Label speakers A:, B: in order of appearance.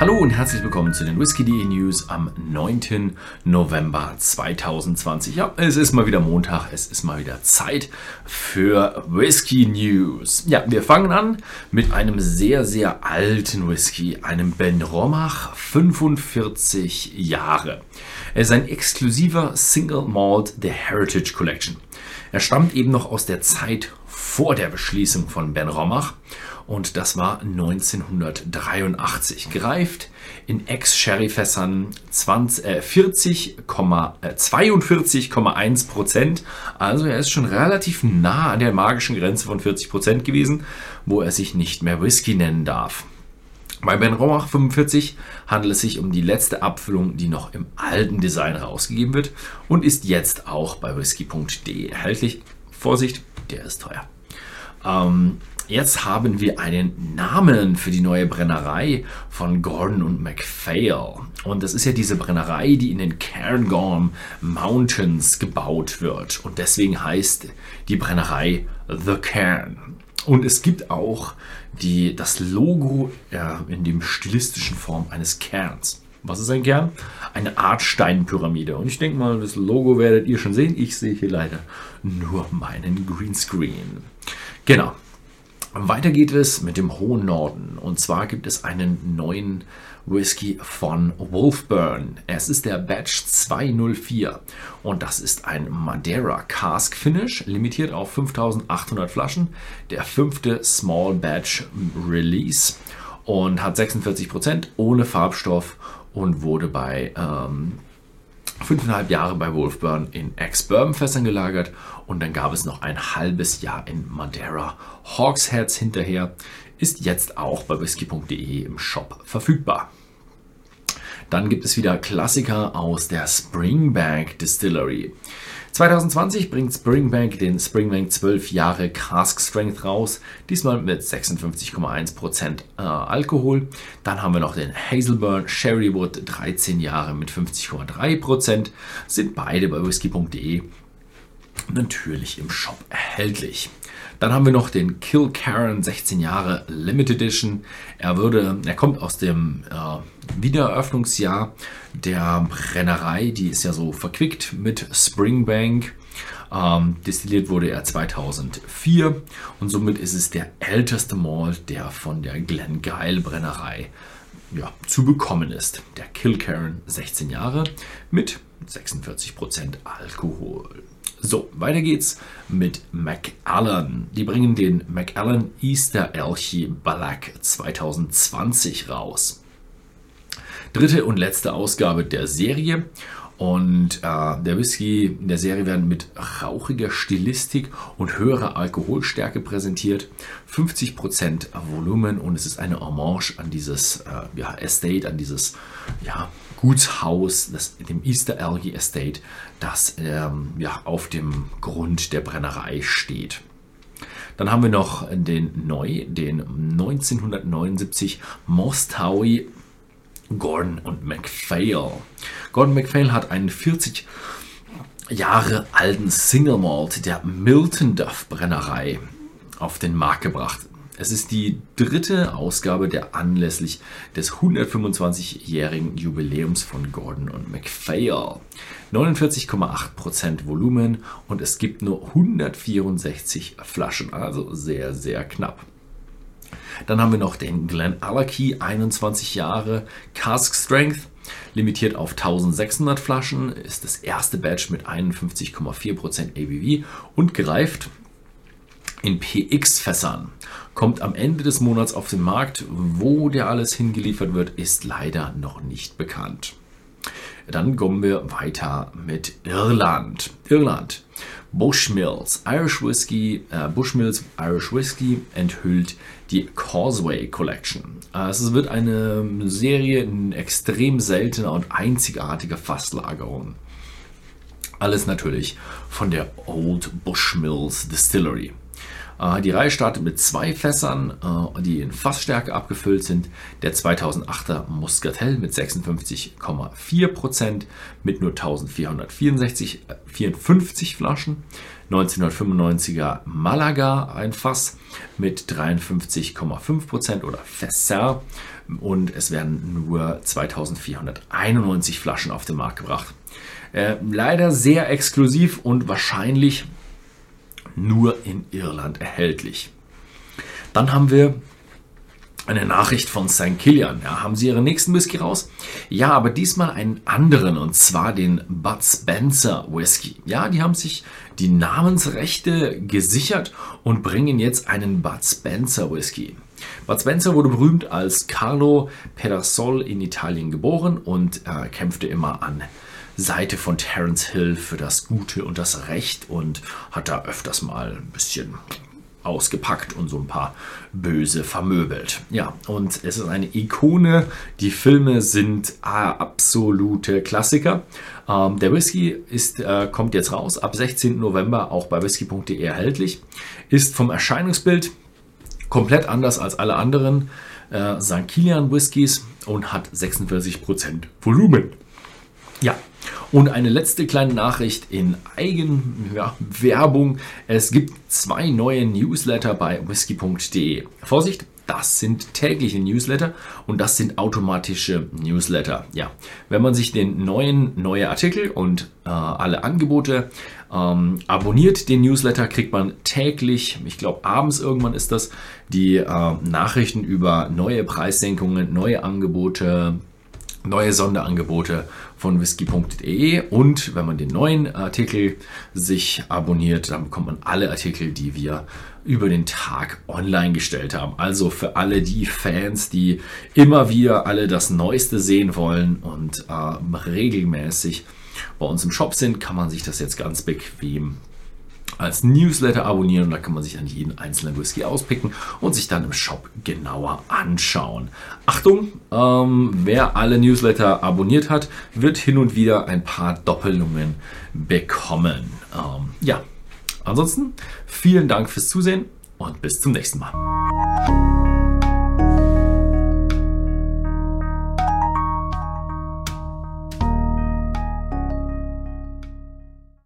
A: Hallo und herzlich willkommen zu den Whisky.de News am 9. November 2020. Ja, es ist mal wieder Montag, es ist mal wieder Zeit für Whisky News. Ja, wir fangen an mit einem sehr, sehr alten Whisky, einem Ben Romach, 45 Jahre. Er ist ein exklusiver Single Malt der Heritage Collection. Er stammt eben noch aus der Zeit vor der Beschließung von Ben Romach und das war 1983. Greift in Ex-Sherry-Fässern äh, 42,1 äh, Prozent. Also er ist schon relativ nah an der magischen Grenze von 40 Prozent gewesen, wo er sich nicht mehr Whisky nennen darf. Bei Ben Romach 45 handelt es sich um die letzte Abfüllung, die noch im alten Design rausgegeben wird und ist jetzt auch bei whisky.de erhältlich. Vorsicht, der ist teuer. Ähm, Jetzt haben wir einen Namen für die neue Brennerei von Gordon und MacPhail. Und das ist ja diese Brennerei, die in den Cairngorm Mountains gebaut wird. Und deswegen heißt die Brennerei The Cairn. Und es gibt auch die, das Logo ja, in dem stilistischen Form eines Kerns. Was ist ein Kern? Eine Art Steinpyramide. Und ich denke mal, das Logo werdet ihr schon sehen. Ich sehe hier leider nur meinen Greenscreen. Genau. Weiter geht es mit dem hohen Norden. Und zwar gibt es einen neuen Whisky von Wolfburn. Es ist der Batch 204 und das ist ein Madeira Cask Finish, limitiert auf 5800 Flaschen. Der fünfte Small Batch Release und hat 46% ohne Farbstoff und wurde bei ähm, fünfeinhalb Jahre bei Wolfburn in Ex-Bourbon-Fässern gelagert und dann gab es noch ein halbes Jahr in Madeira Hawksheads hinterher, ist jetzt auch bei whisky.de im Shop verfügbar. Dann gibt es wieder Klassiker aus der Springbank Distillery. 2020 bringt Springbank den Springbank 12 Jahre Cask Strength raus, diesmal mit 56,1% äh, Alkohol. Dann haben wir noch den Hazelburn Sherrywood 13 Jahre mit 50,3%, sind beide bei whisky.de natürlich im Shop erhältlich. Dann haben wir noch den Kill Karen 16 Jahre Limited Edition. Er, würde, er kommt aus dem äh, Wiedereröffnungsjahr der Brennerei. Die ist ja so verquickt mit Springbank. Ähm, destilliert wurde er 2004 und somit ist es der älteste Malt, der von der Glengeil Brennerei ja, zu bekommen ist. Der Kilcairn 16 Jahre mit 46% Alkohol. So, weiter geht's mit McAllen. Die bringen den McAllen Easter Elche Black 2020 raus. Dritte und letzte Ausgabe der Serie. Und äh, der Whisky in der Serie werden mit rauchiger Stilistik und höherer Alkoholstärke präsentiert. 50% Volumen und es ist eine Hommage an dieses äh, ja, Estate, an dieses ja, Gutshaus, das, dem Easter Algae Estate, das ähm, ja, auf dem Grund der Brennerei steht. Dann haben wir noch den neu, den 1979 Mostowie Gordon und MacPhail. Gordon MacPhail hat einen 40 Jahre alten Single Malt der Milton Duff Brennerei auf den Markt gebracht. Es ist die dritte Ausgabe der anlässlich des 125-jährigen Jubiläums von Gordon und MacPhail. 49,8% Volumen und es gibt nur 164 Flaschen, also sehr, sehr knapp. Dann haben wir noch den Glen Allerkey, 21 Jahre, Cask Strength, limitiert auf 1600 Flaschen, ist das erste Batch mit 51,4% ABV und greift in PX-Fässern. Kommt am Ende des Monats auf den Markt. Wo der alles hingeliefert wird, ist leider noch nicht bekannt. Dann kommen wir weiter mit Irland. Irland. Bushmills Irish Whiskey, äh, Bushmills Irish Whiskey enthüllt die Causeway Collection. Äh, es wird eine Serie in extrem seltener und einzigartiger Fasslagerung. Alles natürlich von der Old Bushmills Distillery. Äh, die Reihe startet mit zwei Fässern, äh, die in Fassstärke abgefüllt sind. Der 2008er Muscatel mit 56,4% mit nur 1464 54 Flaschen. 1995er Malaga ein Fass mit 53,5% oder Fässer und es werden nur 2491 Flaschen auf den Markt gebracht. Äh, leider sehr exklusiv und wahrscheinlich nur in Irland erhältlich. Dann haben wir eine Nachricht von St. Killian. Ja, haben Sie Ihren nächsten Whisky raus? Ja, aber diesmal einen anderen und zwar den Bud Spencer Whisky. Ja, die haben sich die Namensrechte gesichert und bringen jetzt einen Bud Spencer Whisky. Bud Spencer wurde berühmt als Carlo Pedersol in Italien geboren und äh, kämpfte immer an Seite von Terence Hill für das Gute und das Recht und hat da öfters mal ein bisschen ausgepackt und so ein paar böse vermöbelt. Ja, und es ist eine Ikone. Die Filme sind absolute Klassiker. Ähm, der Whisky ist, äh, kommt jetzt raus, ab 16. November auch bei whisky.de erhältlich. Ist vom Erscheinungsbild komplett anders als alle anderen äh, St. Kilian Whiskys und hat 46% Volumen. Ja, und eine letzte kleine Nachricht in Eigenwerbung. Ja, es gibt zwei neue Newsletter bei whisky.de. Vorsicht, das sind tägliche Newsletter und das sind automatische Newsletter. Ja, wenn man sich den neuen neue Artikel und äh, alle Angebote ähm, abonniert, den Newsletter, kriegt man täglich, ich glaube abends irgendwann ist das, die äh, Nachrichten über neue Preissenkungen, neue Angebote, neue Sonderangebote von whisky.de und wenn man den neuen Artikel sich abonniert, dann bekommt man alle Artikel, die wir über den Tag online gestellt haben. Also für alle die Fans, die immer wieder alle das Neueste sehen wollen und äh, regelmäßig bei uns im Shop sind, kann man sich das jetzt ganz bequem als Newsletter abonnieren und da kann man sich dann jeden einzelnen Whisky auspicken und sich dann im Shop genauer anschauen. Achtung, ähm, wer alle Newsletter abonniert hat, wird hin und wieder ein paar Doppelungen bekommen. Ähm, ja, ansonsten vielen Dank fürs Zusehen und bis zum nächsten Mal.